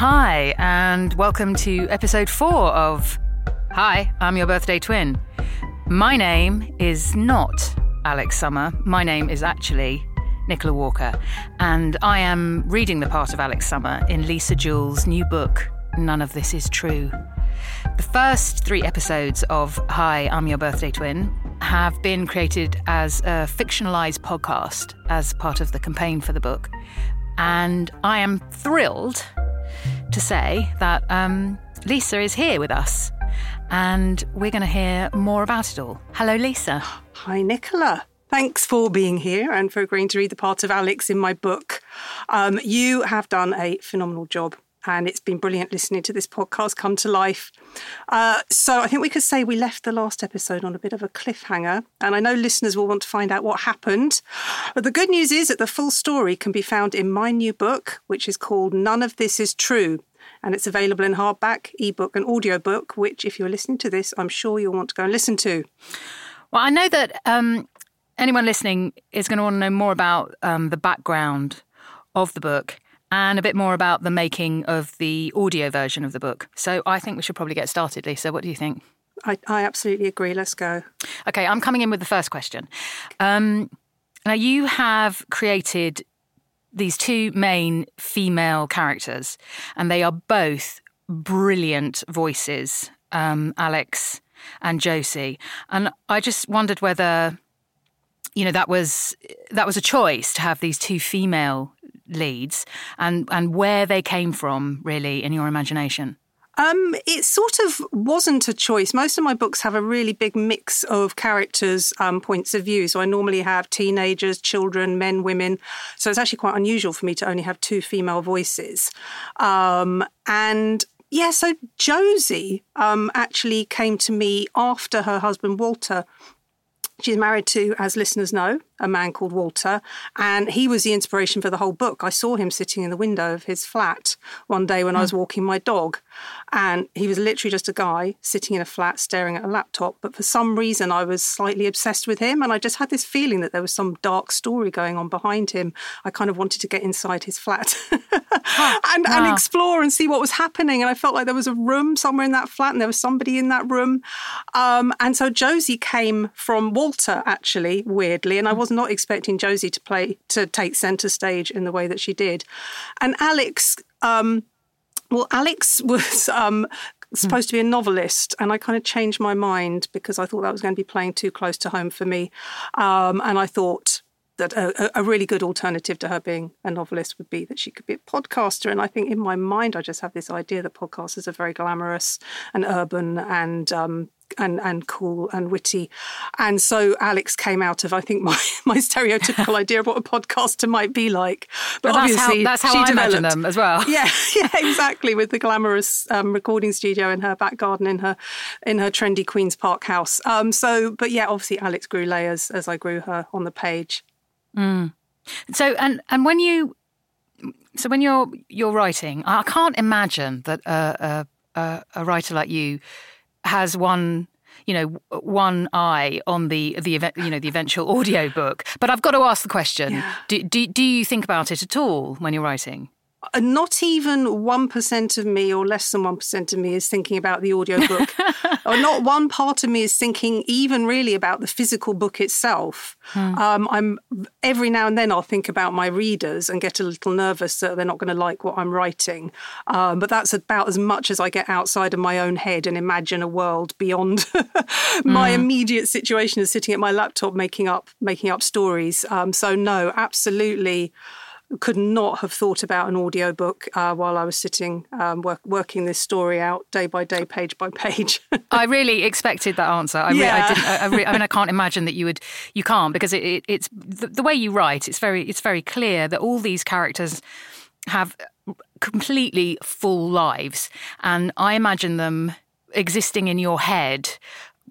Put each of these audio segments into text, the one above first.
Hi, and welcome to episode four of Hi, I'm your birthday twin. My name is not Alex Summer. My name is actually Nicola Walker, and I am reading the part of Alex Summer in Lisa Jewell's new book, None of This Is True. The first three episodes of Hi, I'm Your Birthday Twin have been created as a fictionalized podcast as part of the campaign for the book. And I am thrilled to say that um, Lisa is here with us. And we're going to hear more about it all. Hello, Lisa. Hi, Nicola. Thanks for being here and for agreeing to read the part of Alex in my book. Um, you have done a phenomenal job and it's been brilliant listening to this podcast come to life. Uh, so I think we could say we left the last episode on a bit of a cliffhanger, and I know listeners will want to find out what happened. But the good news is that the full story can be found in my new book, which is called None of This Is True. And it's available in hardback, ebook, and audiobook, which, if you're listening to this, I'm sure you'll want to go and listen to. Well, I know that um, anyone listening is going to want to know more about um, the background of the book and a bit more about the making of the audio version of the book. So I think we should probably get started, Lisa. What do you think? I, I absolutely agree. Let's go. Okay, I'm coming in with the first question. Um, now, you have created these two main female characters, and they are both brilliant voices, um, Alex and Josie. And I just wondered whether, you know, that was that was a choice to have these two female leads, and and where they came from, really, in your imagination. Um, it sort of wasn't a choice. Most of my books have a really big mix of characters' um, points of view. So I normally have teenagers, children, men, women. So it's actually quite unusual for me to only have two female voices. Um, and yeah, so Josie um, actually came to me after her husband Walter. She's married to, as listeners know, a man called Walter, and he was the inspiration for the whole book. I saw him sitting in the window of his flat one day when mm. I was hmm. walking my dog, and he was literally just a guy sitting in a flat staring at a laptop. But for some reason, I was slightly obsessed with him, and I just had this feeling that there was some dark story going on behind him. I kind of wanted to get inside his flat and, wow. and explore and see what was happening. And I felt like there was a room somewhere in that flat, and there was somebody in that room. Um, and so Josie came from Walter, actually, weirdly, and I wasn't not expecting Josie to play to take centre stage in the way that she did, and Alex. Um, well, Alex was um, supposed to be a novelist, and I kind of changed my mind because I thought that was going to be playing too close to home for me, um, and I thought that a, a, really good alternative to her being a novelist would be that she could be a podcaster. And I think in my mind, I just have this idea that podcasters are very glamorous and urban and um, and and cool and witty. And so Alex came out of I think my my stereotypical idea of what a podcaster might be like. But, but obviously that's how, that's how I imagine them as well. Yeah, yeah, exactly. With the glamorous um, recording studio in her back garden in her in her trendy Queens Park house. Um, so, but yeah, obviously Alex grew layers as I grew her on the page. Mm. So and and when you so when you're you're writing, I can't imagine that a, a, a writer like you has one you know one eye on the the event you know the eventual audio book but i've got to ask the question. Yeah. do, do, do you think about it at all when you're writing not even 1% of me or less than 1% of me is thinking about the audiobook. or not one part of me is thinking even really about the physical book itself. Hmm. Um, I'm every now and then I'll think about my readers and get a little nervous that they're not going to like what I'm writing. Um, but that's about as much as I get outside of my own head and imagine a world beyond my hmm. immediate situation of sitting at my laptop making up making up stories. Um, so no, absolutely could not have thought about an audiobook uh, while I was sitting um, work, working this story out day by day, page by page. I really expected that answer. I, yeah. Re- I, didn't, I, I, re- I, mean, I can't imagine that you would. You can't because it, it, it's the, the way you write. It's very it's very clear that all these characters have completely full lives, and I imagine them existing in your head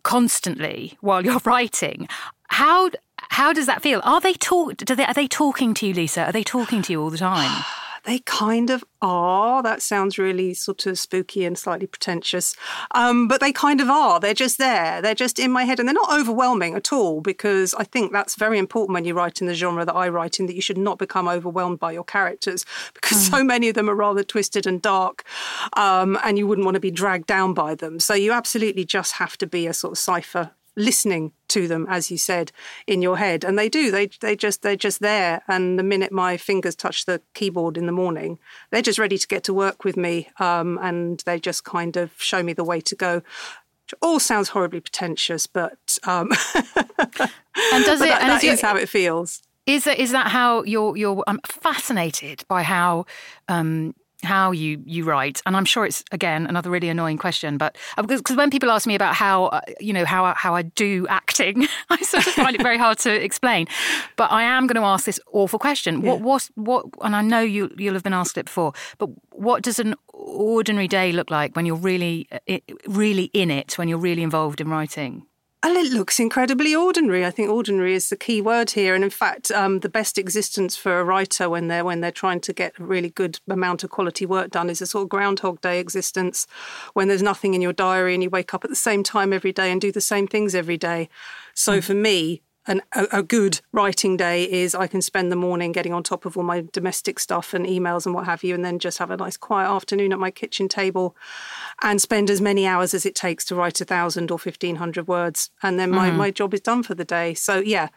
constantly while you're writing. How how does that feel? Are they talk? Do they, are they talking to you, Lisa? Are they talking to you all the time? They kind of are. That sounds really sort of spooky and slightly pretentious. Um, but they kind of are. They're just there. They're just in my head. And they're not overwhelming at all because I think that's very important when you write in the genre that I write in that you should not become overwhelmed by your characters because mm. so many of them are rather twisted and dark um, and you wouldn't want to be dragged down by them. So you absolutely just have to be a sort of cipher listening to them, as you said, in your head. And they do. They they just they're just there. And the minute my fingers touch the keyboard in the morning, they're just ready to get to work with me. Um, and they just kind of show me the way to go. Which all sounds horribly pretentious, but um, and does it? That, and that is how it feels. Is that is that how you're you're I'm fascinated by how um, how you you write. And i'm sure it's again another really annoying question but because uh, when people ask me about how uh, you know how how i do acting i sort of find it very hard to explain. But i am going to ask this awful question. Yeah. what what what and i know you you'll have been asked it before but what does an ordinary day look like when you're really uh, really in it when you're really involved in writing and it looks incredibly ordinary. I think ordinary is the key word here. And in fact, um, the best existence for a writer when they're when they're trying to get a really good amount of quality work done is a sort of Groundhog Day existence, when there's nothing in your diary and you wake up at the same time every day and do the same things every day. So mm. for me, an, a, a, good writing day is I can spend the morning getting on top of all my domestic stuff and emails and what have you, and then just have a nice quiet afternoon at my kitchen table and spend as many hours as it takes to write a thousand or fifteen hundred words, and then my, mm. my job is done for the day. So yeah,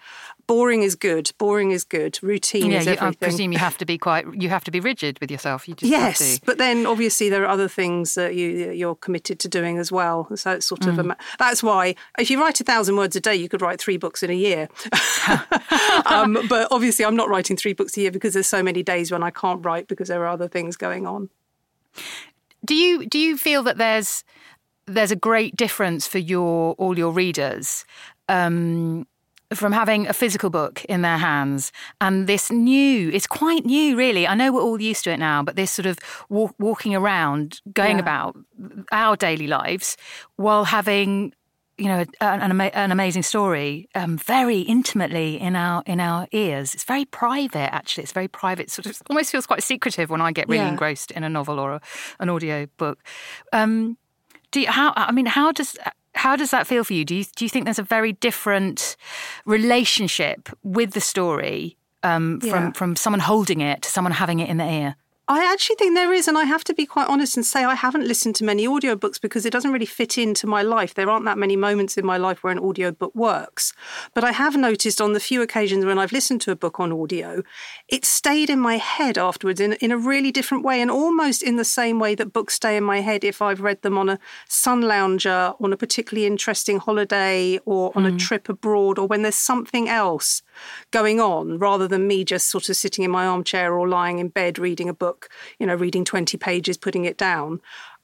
boring is good. Boring is good. Routine yeah, is everything. I presume you have to be quite. You have to be rigid with yourself. You just yes, but then obviously there are other things that you you're committed to doing as well. So it's sort mm. of a, that's why if you write a thousand words a day, you could write three books in a year. um, but obviously, I'm not writing three books a year because there's so many days when I can't write because there are other things going on. Do you do you feel that there's there's a great difference for your all your readers um, from having a physical book in their hands. And this new it's quite new really. I know we're all used to it now but this sort of walk, walking around going yeah. about our daily lives while having you know an, an amazing story um, very intimately in our in our ears. It's very private actually. It's very private. Sort of almost feels quite secretive when i get really yeah. engrossed in a novel or a, an audio book. Um, do you, how i mean how does how does that feel for you? Do you do you think there's a very different relationship with the story um, from yeah. from someone holding it to someone having it in their ear? I actually think there is, and I have to be quite honest and say I haven't listened to many audiobooks because it doesn't really fit into my life. There aren't that many moments in my life where an audiobook works. But I have noticed on the few occasions when I've listened to a book on audio, it stayed in my head afterwards in, in a really different way and almost in the same way that books stay in my head if I've read them on a sun lounger, on a particularly interesting holiday, or on mm. a trip abroad, or when there's something else going on rather than me just sort of sitting in my armchair or lying in bed reading a book, you know, reading 20 pages, putting it down.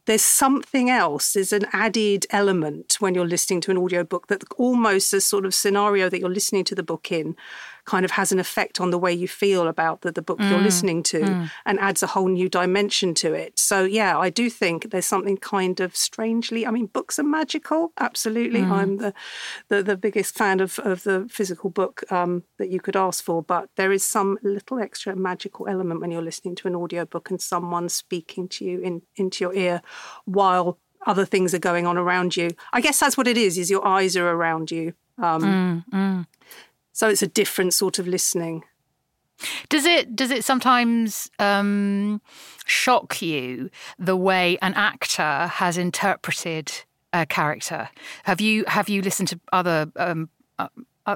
There's something else, there's an added element when you're listening to an audiobook that almost a sort of scenario that you're listening to the book in kind of has an effect on the way you feel about the, the book mm. you're listening to mm. and adds a whole new dimension to it. So, yeah, I do think there's something kind of strangely, I mean, books are magical. Absolutely. Mm. I'm the, the, the, biggest fan of, of the physical book um, that you could ask for, but there is some little extra magical element when you're listening to an audiobook and someone speaking to you in, into your ear while other things are going on around you. I guess that's what it is, is your eyes are around you. Um, mm, mm. So it's a different sort of listening. Does it does it sometimes um, shock you the way an actor has interpreted a character? Have you have you listened to other um, uh,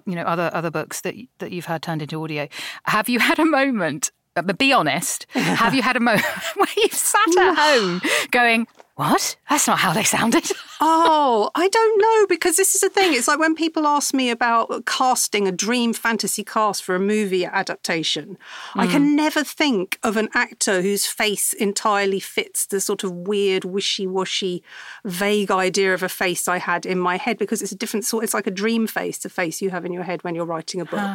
you know other other books that that you've had turned into audio? Have you had a moment? But be honest. have you had a moment where you've sat at home going, what? That's not how they sounded. oh, I don't know because this is the thing. It's like when people ask me about casting a dream fantasy cast for a movie adaptation, mm. I can hmm. never think of an actor whose face entirely fits the sort of weird, wishy washy, vague idea of a face I had in my head because it's a different sort. It's like a dream face, the face you have in your head when you're writing a book. Huh.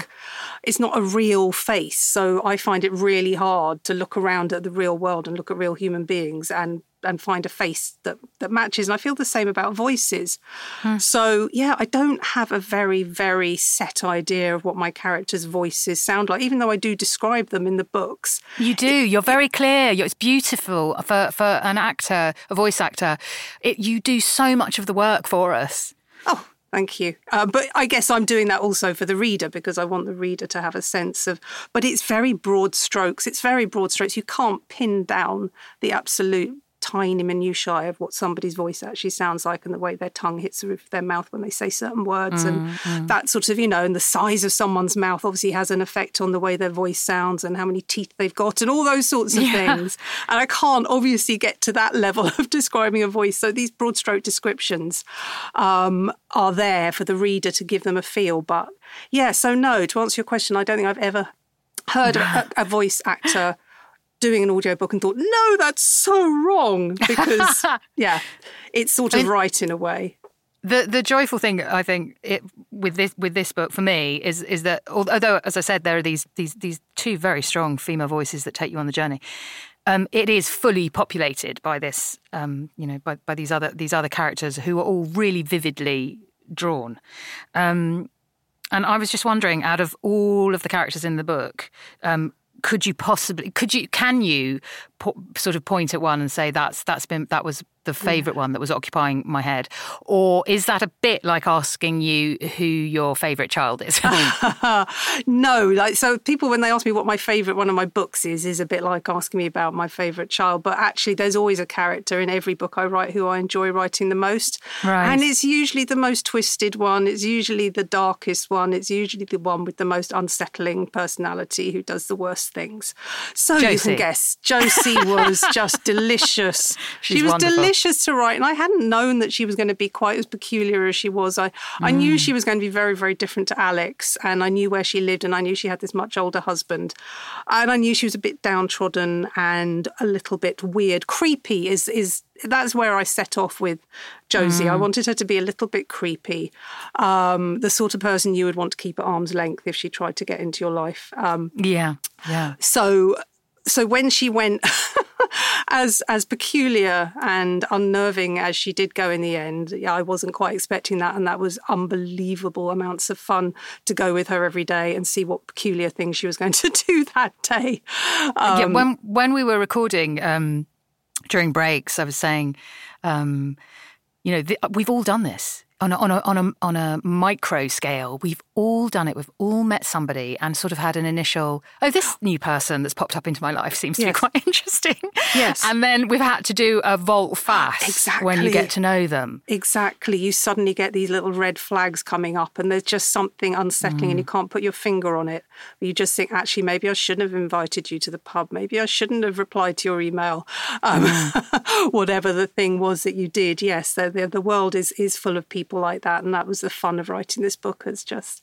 It's not a real face. So I find it really hard to look around at the real world and look at real human beings and and find a face that that matches. And I feel the same about voices. Hmm. So yeah, I don't have a very very set idea of what my characters' voices sound like, even though I do describe them in the books. You do. It, You're very clear. It's beautiful for for an actor, a voice actor. It, you do so much of the work for us. Oh, Thank you. Uh, but I guess I'm doing that also for the reader because I want the reader to have a sense of. But it's very broad strokes. It's very broad strokes. You can't pin down the absolute tiny minutiae of what somebody's voice actually sounds like and the way their tongue hits the roof of their mouth when they say certain words mm, and mm. that sort of you know and the size of someone's mouth obviously has an effect on the way their voice sounds and how many teeth they've got and all those sorts of yeah. things and i can't obviously get to that level of describing a voice so these broad stroke descriptions um, are there for the reader to give them a feel but yeah so no to answer your question i don't think i've ever heard a, a voice actor doing an audiobook and thought, no, that's so wrong. Because, yeah, it's sort of I mean, right in a way. The the joyful thing I think it, with this with this book for me is is that although as I said there are these these these two very strong female voices that take you on the journey, um, it is fully populated by this um, you know by, by these other these other characters who are all really vividly drawn. Um, and I was just wondering, out of all of the characters in the book, um, could you possibly could you can you po- sort of point at one and say that's that's been that was the favorite yeah. one that was occupying my head or is that a bit like asking you who your favorite child is no like so people when they ask me what my favorite one of my books is is a bit like asking me about my favorite child but actually there's always a character in every book I write who I enjoy writing the most right. and it's usually the most twisted one it's usually the darkest one it's usually the one with the most unsettling personality who does the worst things so Josie. you can guess Josie was just delicious She's she was wonderful. delicious delicious to write. And I hadn't known that she was going to be quite as peculiar as she was. I, mm. I knew mm. she was going to be very, very different to Alex. And I knew where she lived. And I knew she had this much older husband. And I knew she was a bit downtrodden and a little bit weird. Creepy is, is that's where I set off with Josie. Mm. I wanted her to be a little bit creepy, um, the sort of person you would want to keep at arm's length if she tried to get into your life. Um, yeah, yeah. So, so when she went as as peculiar and unnerving as she did go in the end, yeah, I wasn't quite expecting that, and that was unbelievable amounts of fun to go with her every day and see what peculiar things she was going to do that day. Um, yeah, when when we were recording um, during breaks, I was saying, um, you know, th- we've all done this on a, on a, on a, on a micro scale, we've all done it. We've all met somebody and sort of had an initial, oh, this new person that's popped up into my life seems to yes. be quite interesting. Yes. And then we've had to do a volte-face exactly. when you get to know them. Exactly. You suddenly get these little red flags coming up and there's just something unsettling mm. and you can't put your finger on it. You just think, actually, maybe I shouldn't have invited you to the pub. Maybe I shouldn't have replied to your email. Um, mm. whatever the thing was that you did. Yes, the, the, the world is, is full of people people like that. And that was the fun of writing this book, is just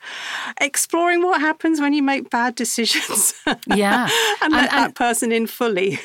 exploring what happens when you make bad decisions. Yeah. and, let and, that person in fully.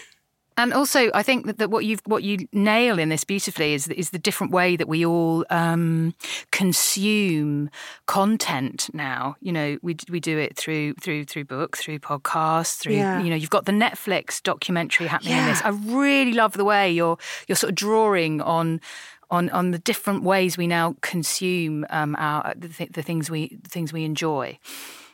And also, I think that, that, what you've what you nail in this beautifully is is the different way that we all um, consume content now. You know, we we do it through through through book, through podcasts, through yeah. you know, you've got the Netflix documentary happening yeah. in this. I really love the way you're you're sort of drawing on on on the different ways we now consume um, our the, th- the, things we the things we enjoy.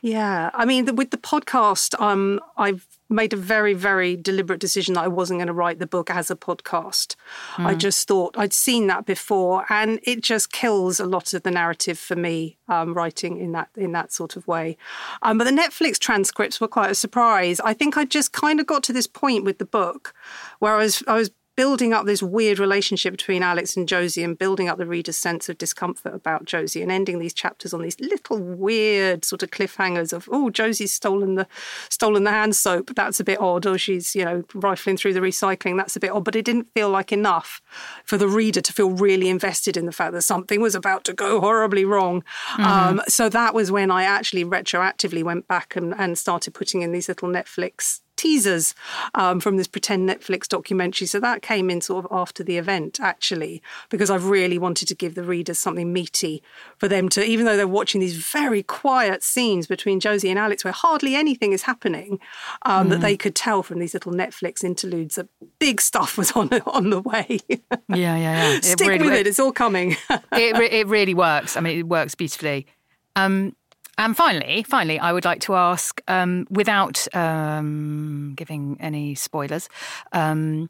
Yeah, I mean, the, with the podcast, um, I've made a very very deliberate decision that I wasn't going to write the book as a podcast. Mm. I just thought I'd seen that before, and it just kills a lot of the narrative for me um, writing in that in that sort of way. Um, but the Netflix transcripts were quite a surprise. I think I just kind of got to this point with the book where I was I was building up this weird relationship between Alex and Josie and building up the reader's sense of discomfort about Josie and ending these chapters on these little weird sort of cliffhangers of oh Josie's stolen the stolen the hand soap. That's a bit odd. Or she's you know rifling through the recycling. That's a bit odd. But it didn't feel like enough for the reader to feel really invested in the fact that something was about to go horribly wrong. Mm-hmm. um, so that was when I actually retroactively went back and, and started putting in these little Netflix teasers um, from this pretend Netflix documentary. So that came in sort of after the event, actually, because I've really wanted to give the readers something meaty for them to, even though they're watching these very quiet scenes between Josie and Alex where hardly anything is happening, um, mm. that they could tell from these little Netflix interludes that big stuff was on on the way. yeah, yeah, yeah. Stick really, with it; it's all coming. it it really works. I mean, it works beautifully. Um, and finally, finally, I would like to ask, um, without um, giving any spoilers, um,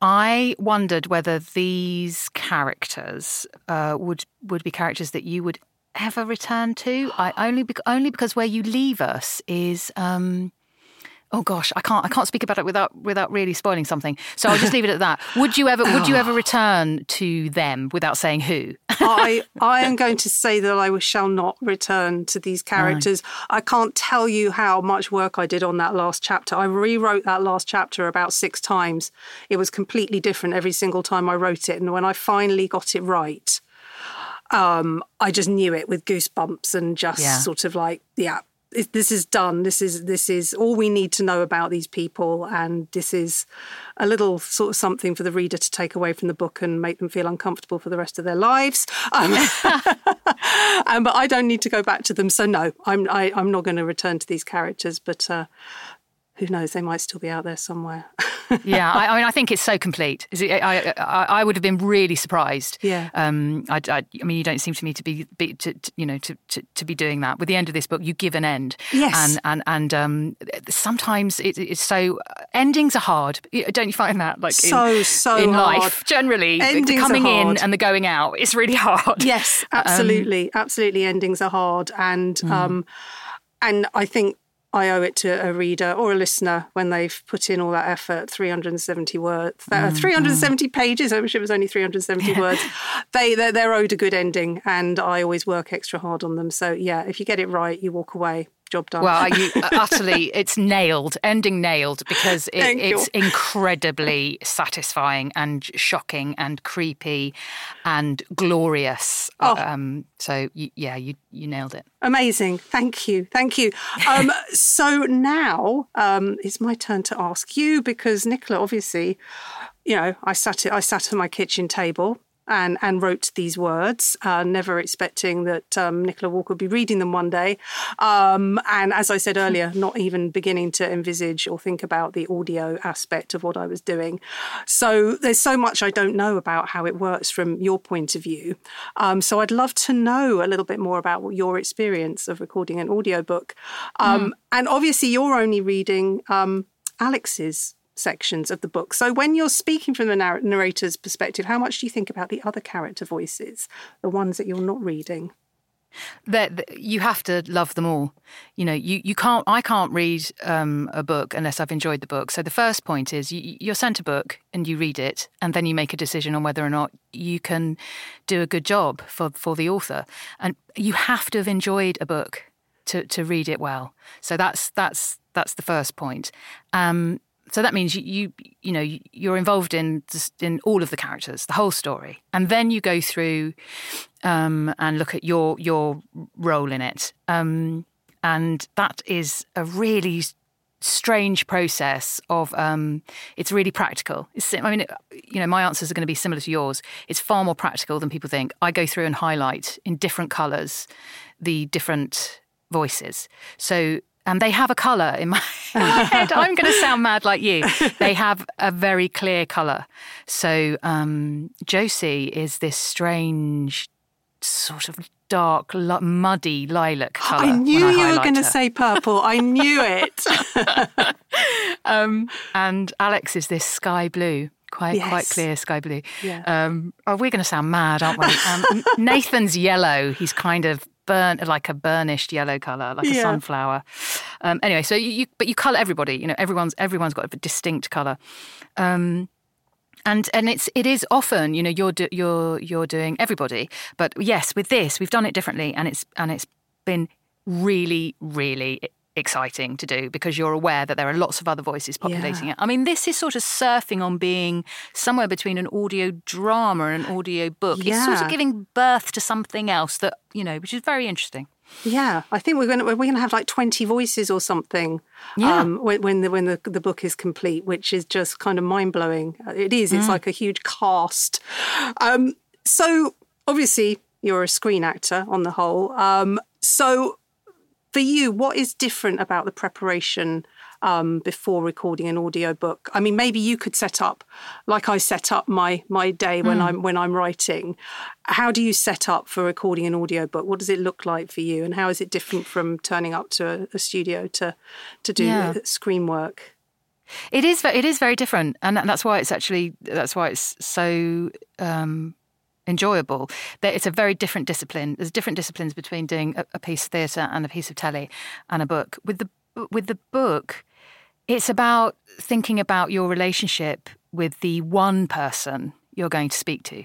I wondered whether these characters uh, would would be characters that you would ever return to. I only be- only because where you leave us is um, oh gosh, I can't I can't speak about it without without really spoiling something. So I'll just leave it at that. Would you ever would you ever return to them without saying who? I I am going to say that I shall not return to these characters. I can't tell you how much work I did on that last chapter. I rewrote that last chapter about six times. It was completely different every single time I wrote it, and when I finally got it right. Um, I just knew it with goosebumps and just yeah. sort of like, yeah, this is done. This is this is all we need to know about these people, and this is a little sort of something for the reader to take away from the book and make them feel uncomfortable for the rest of their lives. Um, um, but I don't need to go back to them, so no, I'm I, am i am not going to return to these characters. But uh, who knows? They might still be out there somewhere. yeah, I, I, mean, I think it's so complete. I, I, I, would have been really surprised. Yeah. Um, I, I, I, mean, you don't seem to me to be, be to, to, you know, to, to, to, be doing that. With the end of this book, you give an end. Yes. And and and um, sometimes it, it's so endings are hard. Don't you find that? Like so in, so in hard. life generally, endings the coming in and the going out is really hard. Yes, absolutely, um, absolutely. Endings are hard, and mm. um, and I think I owe it to a reader or a listener when they've put in all that effort 370 words, mm, 370 mm. pages. I wish it was only 370 words. They, they're, they're owed a good ending, and I always work extra hard on them. So, yeah, if you get it right, you walk away job done. Well, you uh, utterly, it's nailed, ending nailed because it, it's incredibly satisfying and shocking and creepy and glorious. Oh. Um, so you, yeah, you you nailed it. Amazing, thank you, thank you. Um, so now um, it's my turn to ask you because Nicola, obviously, you know, I sat I sat at my kitchen table and, and wrote these words, uh, never expecting that um, Nicola Walker would be reading them one day. Um, and as I said earlier, not even beginning to envisage or think about the audio aspect of what I was doing. So there's so much I don't know about how it works from your point of view. Um, so I'd love to know a little bit more about your experience of recording an audiobook. Mm. And obviously, you're only reading um, Alex's sections of the book. So when you're speaking from the narrator's perspective, how much do you think about the other character voices, the ones that you're not reading? That you have to love them all. You know, you, you can't. I can't read um, a book unless I've enjoyed the book. So the first point is you, you're sent a book and you read it, and then you make a decision on whether or not you can do a good job for for the author. And you have to have enjoyed a book to to read it well. So that's that's that's the first point. Um, so that means you, you, you know you're involved in in all of the characters, the whole story, and then you go through um, and look at your your role in it, um, and that is a really strange process of um, it's really practical. It's, I mean, you know, my answers are going to be similar to yours. It's far more practical than people think. I go through and highlight in different colours the different voices. So and they have a colour in my, in my head. I'm going to sound mad like you. They have a very clear colour. So um, Josie is this strange, sort of dark, muddy lilac colour. I knew I you were going to say purple. I knew it. um, and Alex is this sky blue quite yes. quite clear sky blue. Yeah. Um, oh, we're going to sound mad, aren't we? Um, Nathan's yellow. He's kind of burnt like a burnished yellow color, like yeah. a sunflower. Um, anyway, so you, you, but you color everybody. You know, everyone's everyone's got a distinct color. Um, and and it's it is often you know you're do, you're you're doing everybody, but yes, with this we've done it differently, and it's and it's been really really exciting to do because you're aware that there are lots of other voices populating yeah. it. I mean, this is sort of surfing on being somewhere between an audio drama and an audio book. Yeah. It's sort of giving birth to something else that, you know, which is very interesting. Yeah, I think we're going to we're going to have like twenty voices or something. Yeah. Um, when, when the when the, the book is complete, which is just kind of mind blowing. It is. It's like a huge cast. Um, so obviously you're a screen actor on the whole. Um, so for you, what is different about the preparation um, before recording an audiobook? I mean, maybe you could set up, like I set up my my day when I'm when I'm writing. How do you set up for recording an audiobook? What does it look like for you, and how is it different from turning up to a, a studio to to do Yeah. screen work? It is. It is very different, and that's why it's actually. That's why it's so um, enjoyable. That it's a very different discipline. There's different disciplines between doing a, a piece of theatre and a piece of telly and a book. With the with the book, it's about thinking about your relationship with the one person you're going to speak to.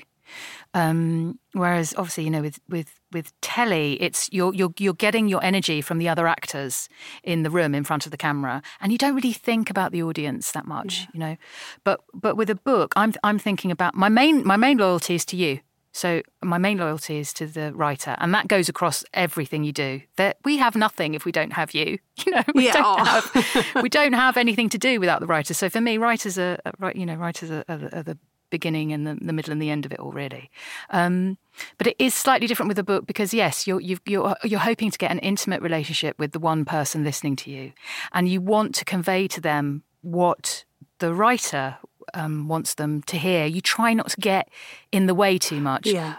Um, whereas, obviously, you know, with with with telly, it's you're you're you're getting your energy from the other actors in the room in front of the camera, and you don't really think about the audience that much, you know. But but with a book, I'm I'm thinking about my main my main loyalty is to you. So my main loyalty is to the writer, and that goes across everything you do. That we have nothing if we don't have you. You know, we Yeah. don't have we don't have anything to do without the writer. So for me, writers are are- You know, writers are, are, the- are the beginning and the, the middle and the end of it all, really. Um, but it is slightly different with a book because yes, you're you've, you're you're hoping to get an intimate relationship with the one person listening to you, and you want to convey to them what the writer um, wants them to hear. You try not to get in the way too much Yeah,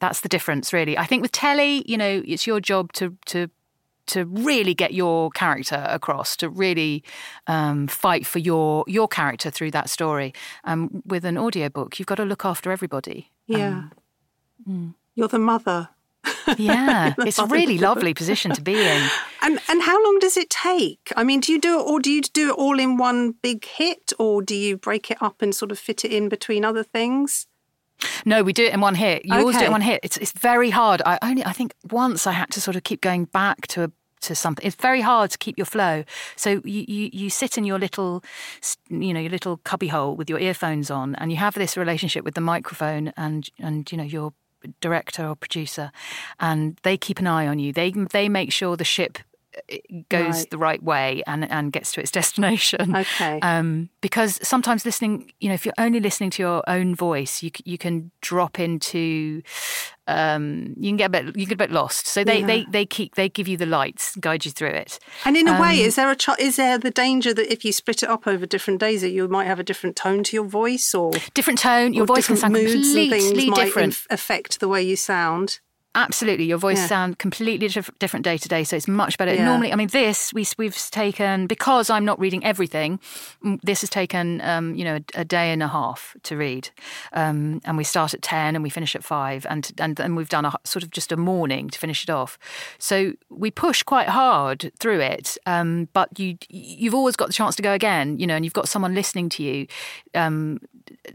that's the difference really i think with telly you know it's your job to to to really get your character across to really um, fight for your your character through that story um, with an audiobook you've got to look after everybody yeah. Um, You're the mother. Yeah it's a really of the book. lovely position to be in And and how long does it take? I mean, do you do it or do you do it all in one big hit, or do you break it up and sort of fit it in between other things? No, we do it in one hit. You always do it in one hit. It's it's very hard. I only I think once I had to sort of keep going back to a to something. It's very hard to keep your flow. So you, you, you sit in your little, you know, your little cubby hole with your earphones on, and you have this relationship with the microphone and and you know your director or producer, and they keep an eye on you. They they make sure the ship goes Right. the right way and and gets to its destination. Okay. Um, because sometimes listening, you know, if you're only listening to your own voice, you you can drop into, um, you can get a bit you get a bit lost. So they they they keep they give you the lights, guide you through it. And in a way, Um, is there a ch- is there the danger that if you split it up over different days, that you might have a different tone to your voice, or Different tone, your voice can sound moods and completely things might different. inf- affect the way you sound? Absolutely, your voice Yeah. sound completely diff- different day to day, so it's much better. Yeah. Normally, I mean, this we we've taken because I'm not reading everything. This has taken um, you know a, a day and a half to read, um, and we start at ten and we finish at five, and and and we've done a sort of just a morning to finish it off. So we push quite hard through it, um, but you you've always got the chance to go again, you know, and you've got someone listening to you. Um,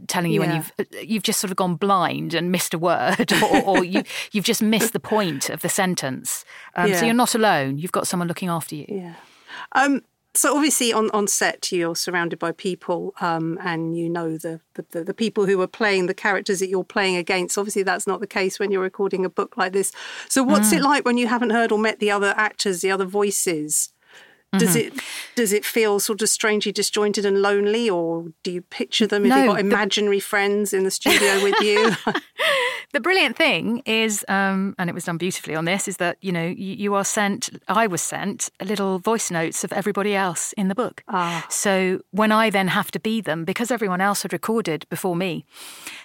telling you when you've you've just sort of gone blind and missed a word, or, or you you've just missed the point of the sentence. Um, Yeah. So you're not alone. You've got someone looking after you. Yeah. Um, so obviously on, on set you're surrounded by people um, and you know the, the, the, the people who are playing the characters that you're playing against. Obviously that's not the case when you're recording a book like this. So what's Mm. it like when you haven't heard or met the other actors, the other voices? Does Mm-hmm. it does it feel sort of strangely disjointed and lonely, or do you picture them? Have you No, got the- imaginary friends in the studio with you? The brilliant thing is, um, and it was done beautifully on this, is that you know you, you are sent. I was sent little voice notes of everybody else in the book. Ah. So when I then have to be them, because everyone else had recorded before me,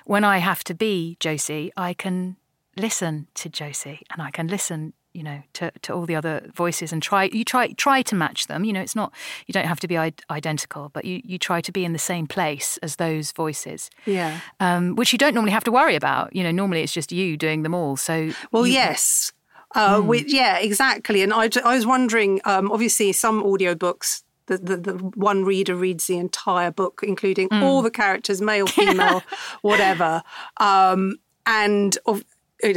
when I have to be Josie, I can listen to Josie and I can listen. You know, to, to all the other voices and try you try try to match them. You know, it's not you don't have to be I- identical, but you, you try to be in the same place as those voices yeah. um, which you don't normally have to worry about. You know, normally it's just you doing them all. So, Well, you- yes. Uh, Hmm. we, yeah, exactly. And I, I was wondering, um, obviously, some audiobooks, the, the, the one reader reads the entire book, including Hmm. all the characters, male, female, whatever. Um, and of, you know,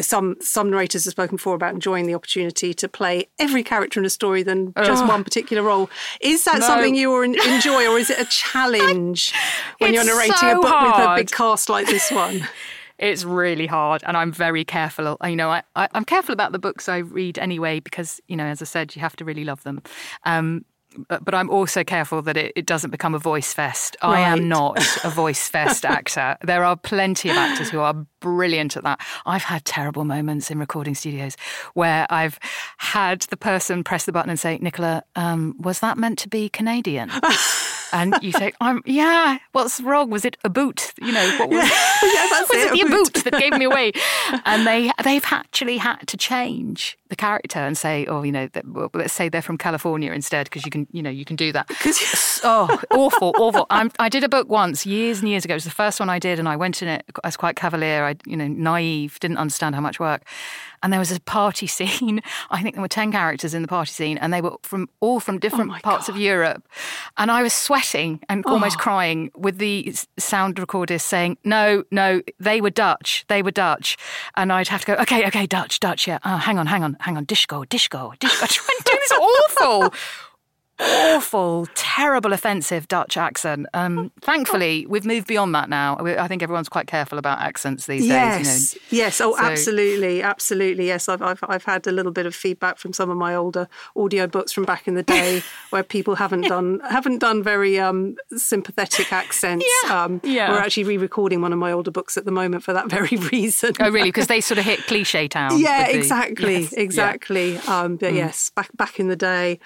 some some narrators have spoken before about enjoying the opportunity to play every character in a story than just one particular role. Is that No. something you enjoy, or is it a challenge when you're narrating so a book with a big cast like this one? it's really hard, and I'm very careful. You know, I, I, am careful about the books I read anyway because you know, as I said, you have to really love them. Um, but, but I'm also careful that it, it doesn't become a voice fest. Right. I am not a voice fest actor. There are plenty of actors who are brilliant at that. I've had terrible moments in recording studios where I've had the person press the button and say, Nicola, um, was that meant to be Canadian? and you say, "I'm yeah. What's wrong? Was it a boot? You know, what was, yeah, yeah, was it, it the boot. boot that gave me away?" and they they've actually had to change the character and say, "Oh, you know, well, let's say they're from California instead," because you can you know you can do that. oh, awful, awful. I'm, i did a book once years and years ago. It was the first one I did, and I went in it as quite cavalier. I you know naive, didn't understand how much work and there was a party scene. I think there were 10 characters in the party scene, and they were from all from oh different oh parts God. of Europe. And I was sweating and oh. almost crying with the sound recordist saying, No, no, they were Dutch. They were Dutch. And I'd have to go, Okay, okay, Dutch, Dutch, yeah. Oh, hang on, hang on, hang on. Disco, disco, disco. Trying to do this awful awful, terrible, offensive Dutch accent. Um, thankfully, we've moved beyond that now. I think everyone's quite careful about accents these yes. days. You know. Yes, oh, so, absolutely, absolutely. Yes, I've, I've, I've had a little bit of feedback from some of my older audio books from back in the day where people haven't done haven't done very um, sympathetic accents. Yeah. Um, yeah. We're actually re-recording one of my older books at the moment for that very reason. Oh, really? Because they sort of hit cliche town. Yeah, the, exactly, yes, exactly. Yeah. Um, but mm. yes, back back in the day.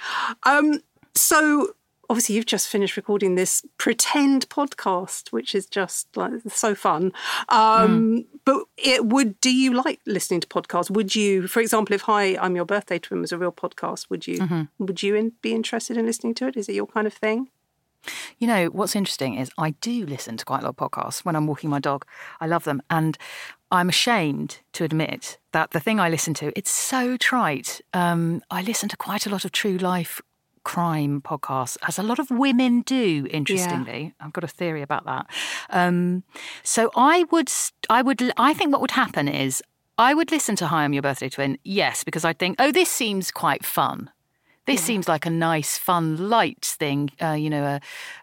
Um, so obviously you've just finished recording this pretend podcast which is just like so fun um, mm. but it would do you like listening to podcasts would you for example if hi i'm your birthday twin was a real podcast would you mm-hmm. would you in, be interested in listening to it is it your kind of thing you know what's interesting is i do listen to quite a lot of podcasts when i'm walking my dog i love them and I'm ashamed to admit that the thing I listen to, it's so trite. Um, I listen to quite a lot of true life crime podcasts, as a lot of women do. Interestingly, yeah. I've got a theory about that. Um, so I would, I would, I think what would happen is I would listen to Hi, I'm Your Birthday Twin. Yes, because I'd think, oh, this seems quite fun. This yeah. seems like a nice, fun, light thing. Uh, you know, uh,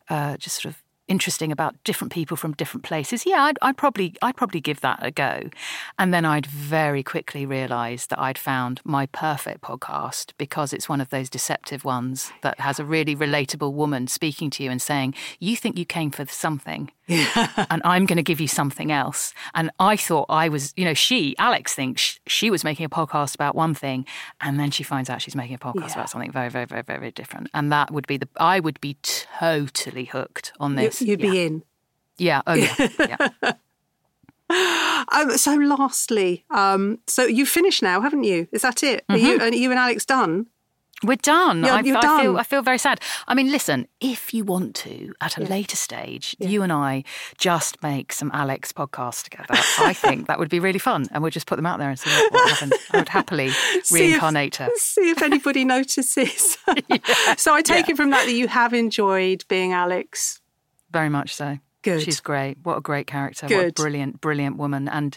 uh, just sort of interesting about different people from different places, yeah, I'd, I'd, probably I'd probably give that a go, and then I'd very quickly realise that I'd found my perfect podcast because it's one of those deceptive ones that has a really relatable woman speaking to you and saying, "You think you came for something, yeah. and I'm going to give you something else." And I thought I was, you know, she Alex thinks she was making a podcast about one thing, and then she finds out she's making a podcast yeah. about something very, very, very, very different, and that would be the I would be totally hooked on this. You'd yeah. be in. Yeah. Oh, yeah. yeah. Um, so, lastly, um, so you finished now, haven't you? Is that it? Mm-hmm. Are, you, mm-hmm. are you and Alex done? We're done. You're, I, you're I done. Feel, I feel very sad. I mean, listen, if you want to, at a yeah. later stage, yeah. you and I just make some Alex podcasts together. I think that would be really fun. And we'll just put them out there and see what, what happens. I would happily reincarnate see if, her. See if anybody notices. yeah. So I take it from that that you have enjoyed being Alex. Very much so. Good. She's great. What a great character. Good. What a brilliant, brilliant woman. And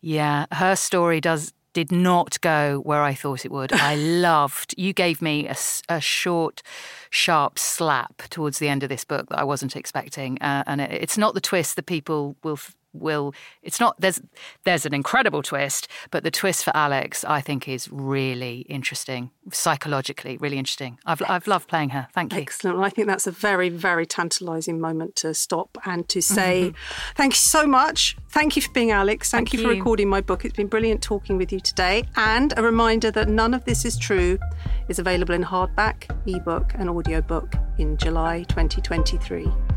yeah, her story does did not go where I thought it would. I loved. You gave me a, a, short, sharp slap towards the end of this book that I wasn't expecting, uh, and it, it's not the twist that people will will it's not there's there's an incredible twist but the twist for alex i think is really interesting psychologically really interesting. I've, I've loved playing her. Thank you. Excellent. Well, i think that's a very very tantalizing moment to stop and to say mm-hmm. thank you so much. Thank you for being alex. Thank, thank you, you. for recording my book. It's been brilliant talking with you today. And a reminder that none of this is true is available in hardback ebook and audiobook in july 2023